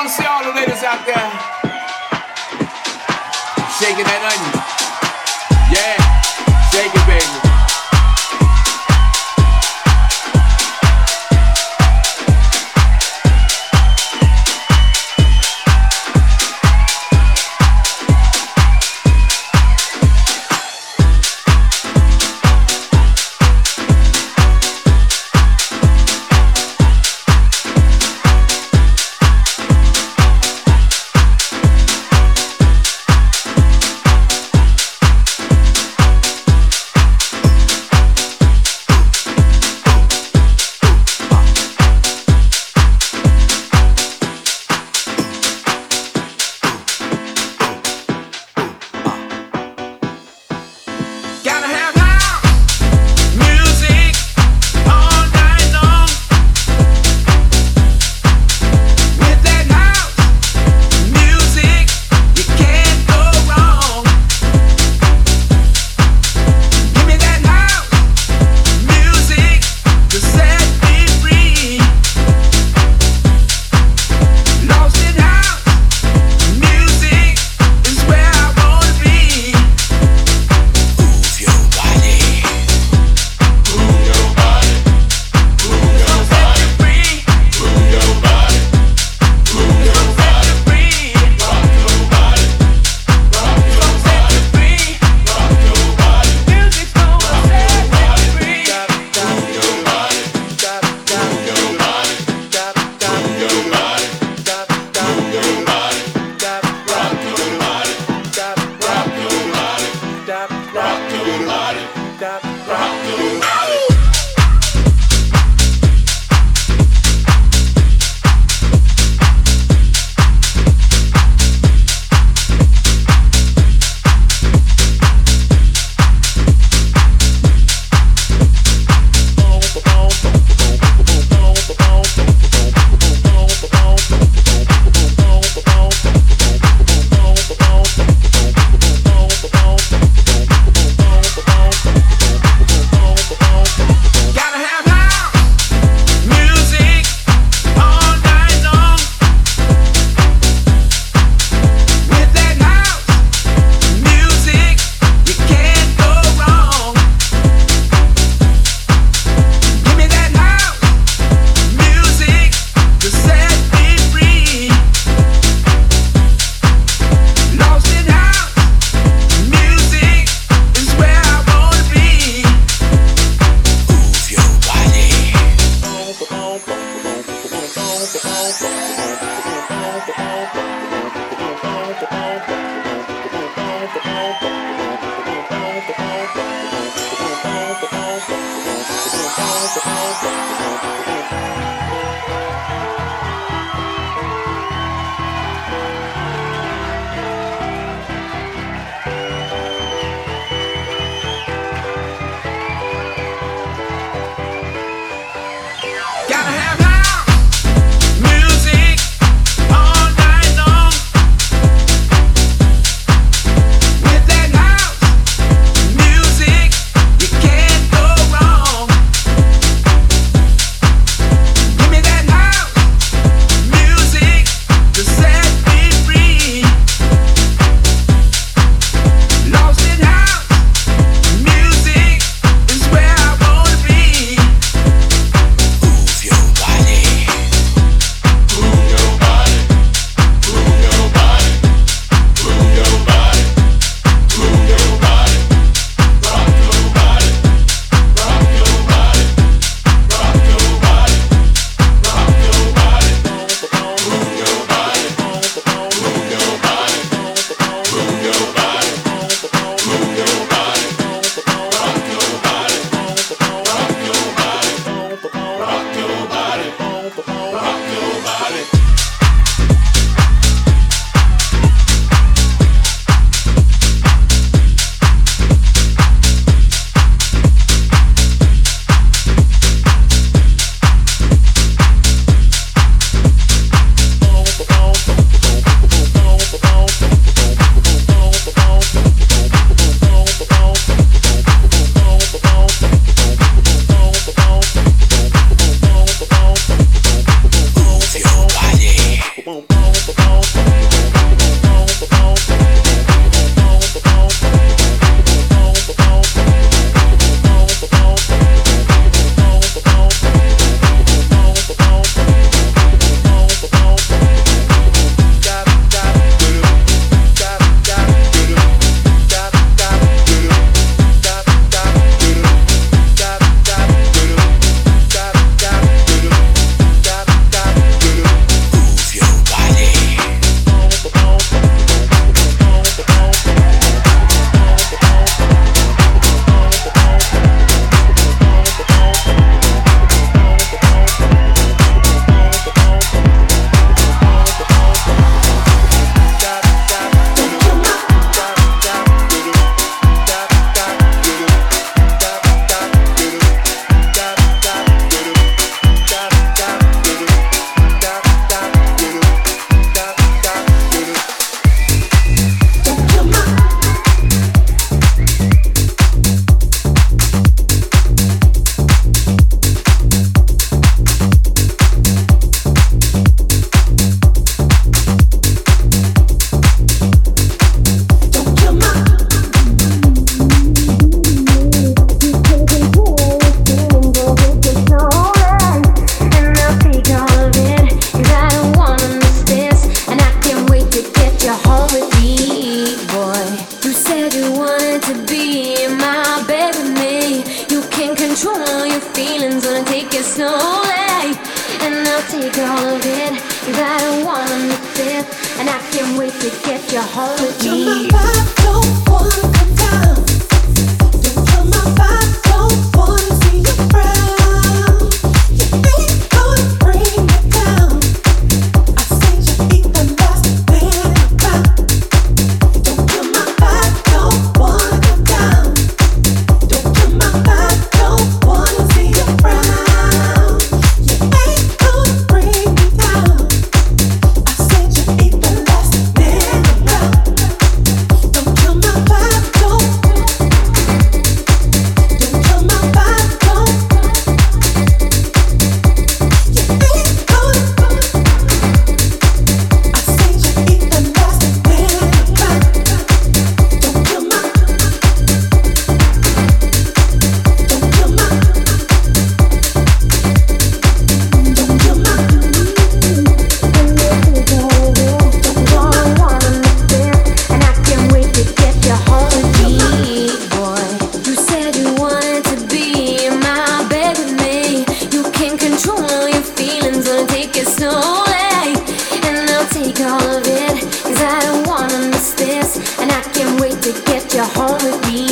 want to see all the ladies out there shaking that onion. and I can't wait to get you home with me.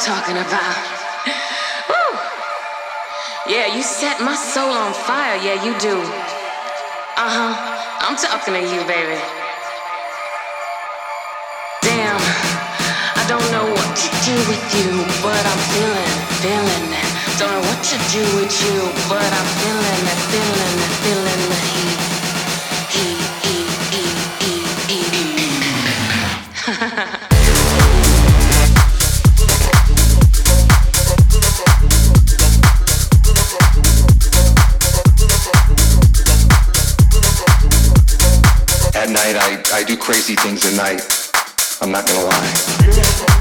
talking about. Woo! Yeah, you set my soul on fire. Yeah, you do. Uh huh. I'm talking to you, baby. Damn, I don't know what to do with you, but I'm feeling, feeling. Don't know what to do with you, but I'm feeling. Crazy things at night. I'm not gonna lie.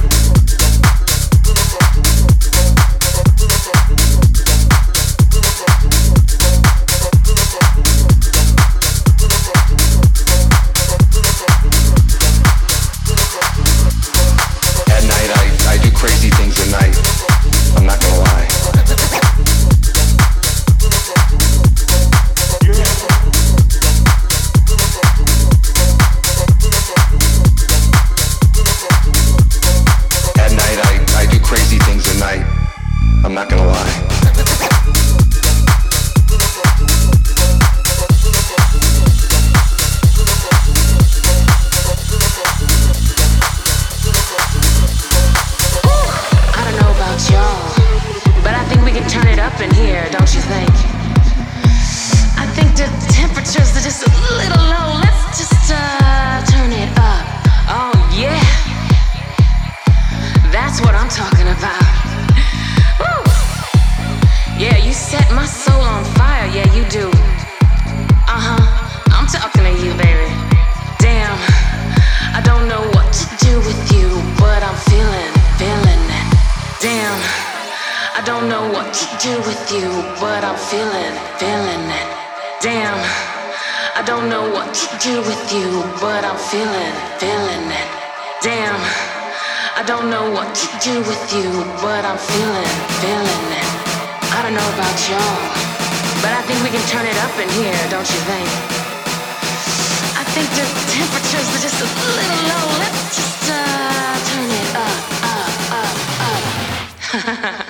To do with you, but I'm feeling, feeling it. Damn. I don't know what to do with you, but I'm feeling, feeling it. Damn. I don't know what to do with you, but I'm feeling, feeling it. I don't know about y'all, but I think we can turn it up in here, don't you think? I think the temperatures are just a little low. Let's just uh, turn it up, up, up, up.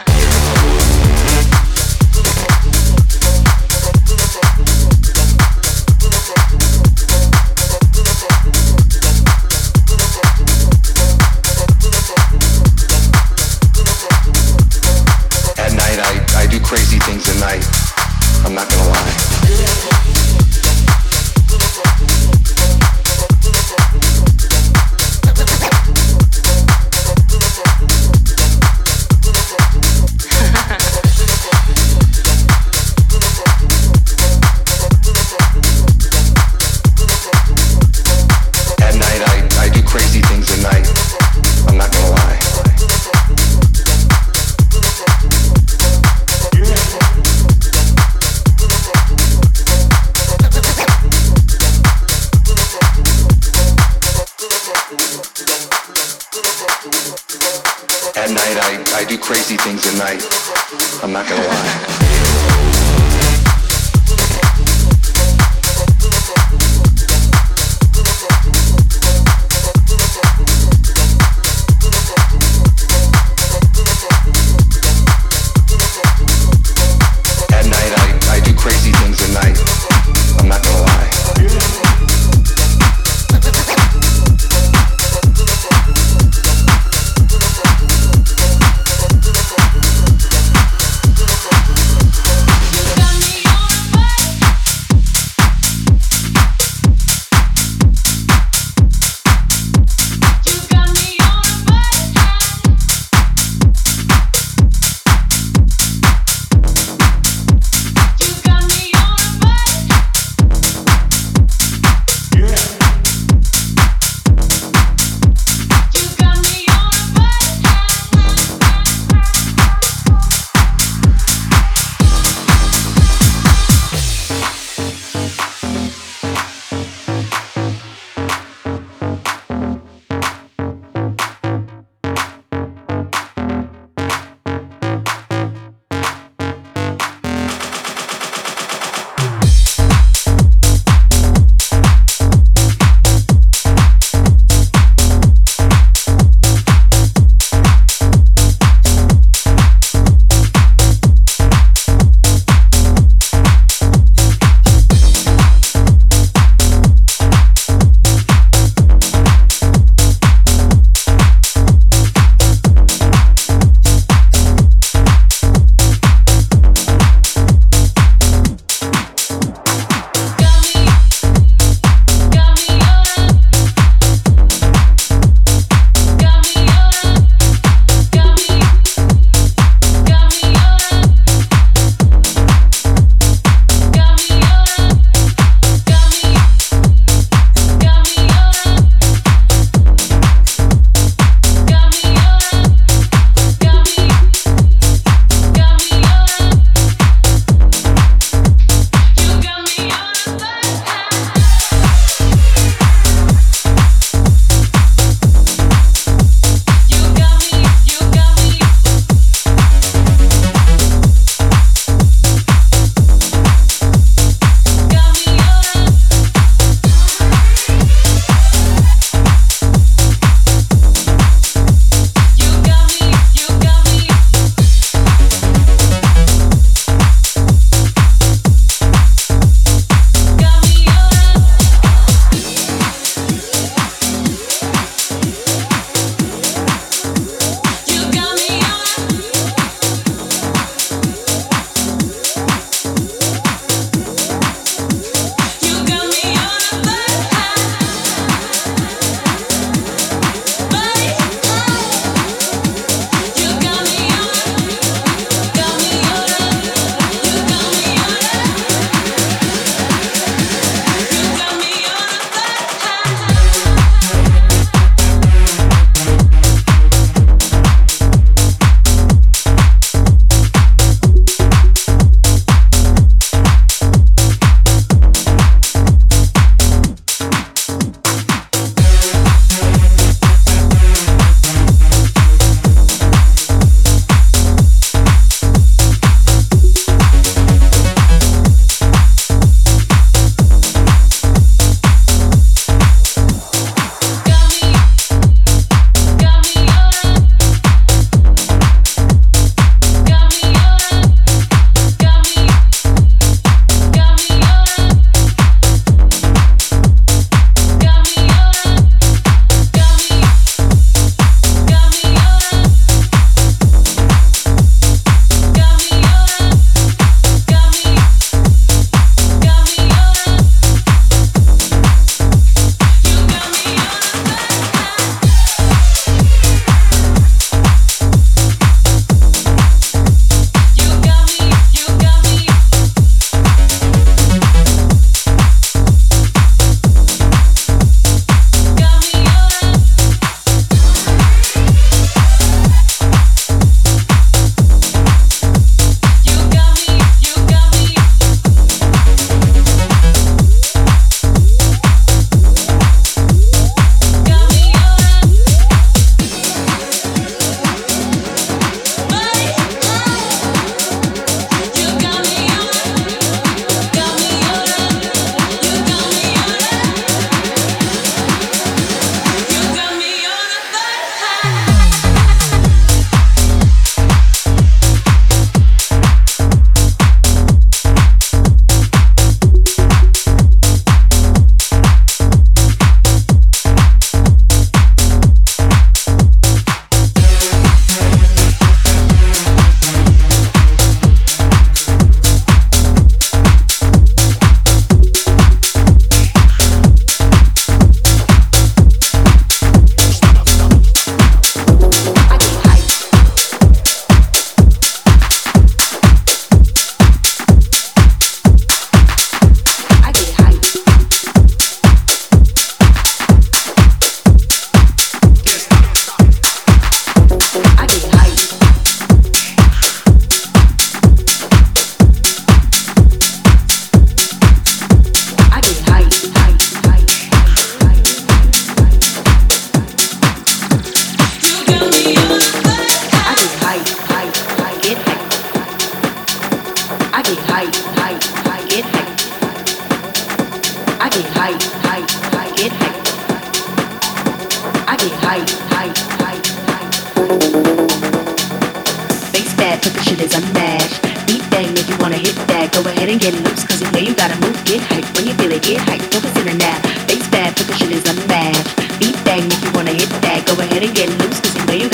Because shit is a match. Beat that, if you wanna hit that, go ahead and get loose, cause you know you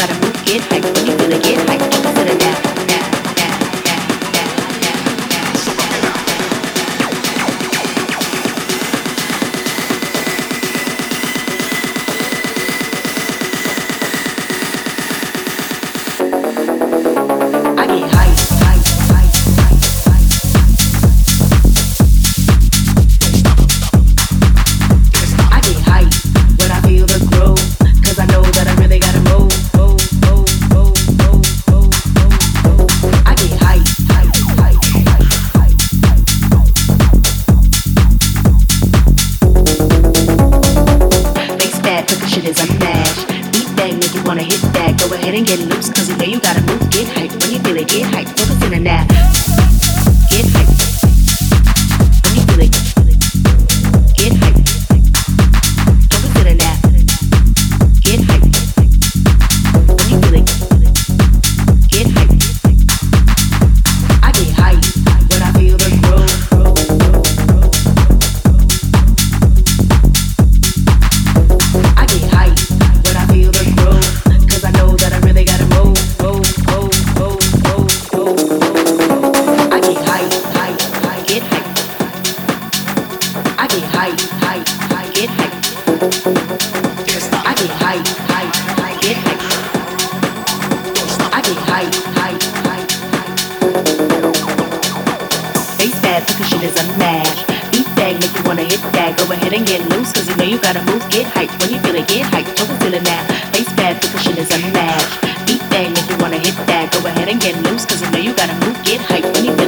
is a match. Beat bag, make you wanna hit that. Go ahead and get loose, cause you know you gotta move. Get hyped when you feel it, get hyped. Don't feel it now. Face bad, the cushion is a match. Beat bag, make you wanna hit that. Go ahead and get loose, cause you know you gotta move. Get hyped when you feel it.